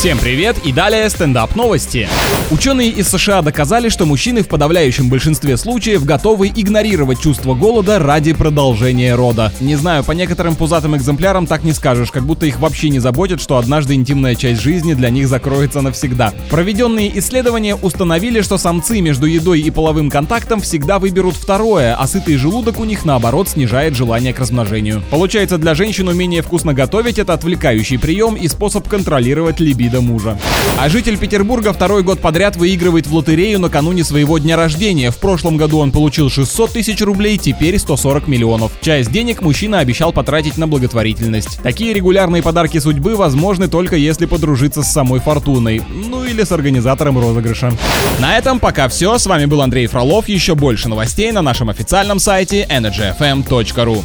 Всем привет и далее стендап новости. Ученые из США доказали, что мужчины в подавляющем большинстве случаев готовы игнорировать чувство голода ради продолжения рода. Не знаю, по некоторым пузатым экземплярам так не скажешь, как будто их вообще не заботит, что однажды интимная часть жизни для них закроется навсегда. Проведенные исследования установили, что самцы между едой и половым контактом всегда выберут второе, а сытый желудок у них наоборот снижает желание к размножению. Получается, для женщин умение вкусно готовить это отвлекающий прием и способ контролировать либидо вида мужа. А житель Петербурга второй год подряд выигрывает в лотерею накануне своего дня рождения. В прошлом году он получил 600 тысяч рублей, теперь 140 миллионов. Часть денег мужчина обещал потратить на благотворительность. Такие регулярные подарки судьбы возможны только если подружиться с самой Фортуной. Ну или с организатором розыгрыша. На этом пока все. С вами был Андрей Фролов. Еще больше новостей на нашем официальном сайте energyfm.ru.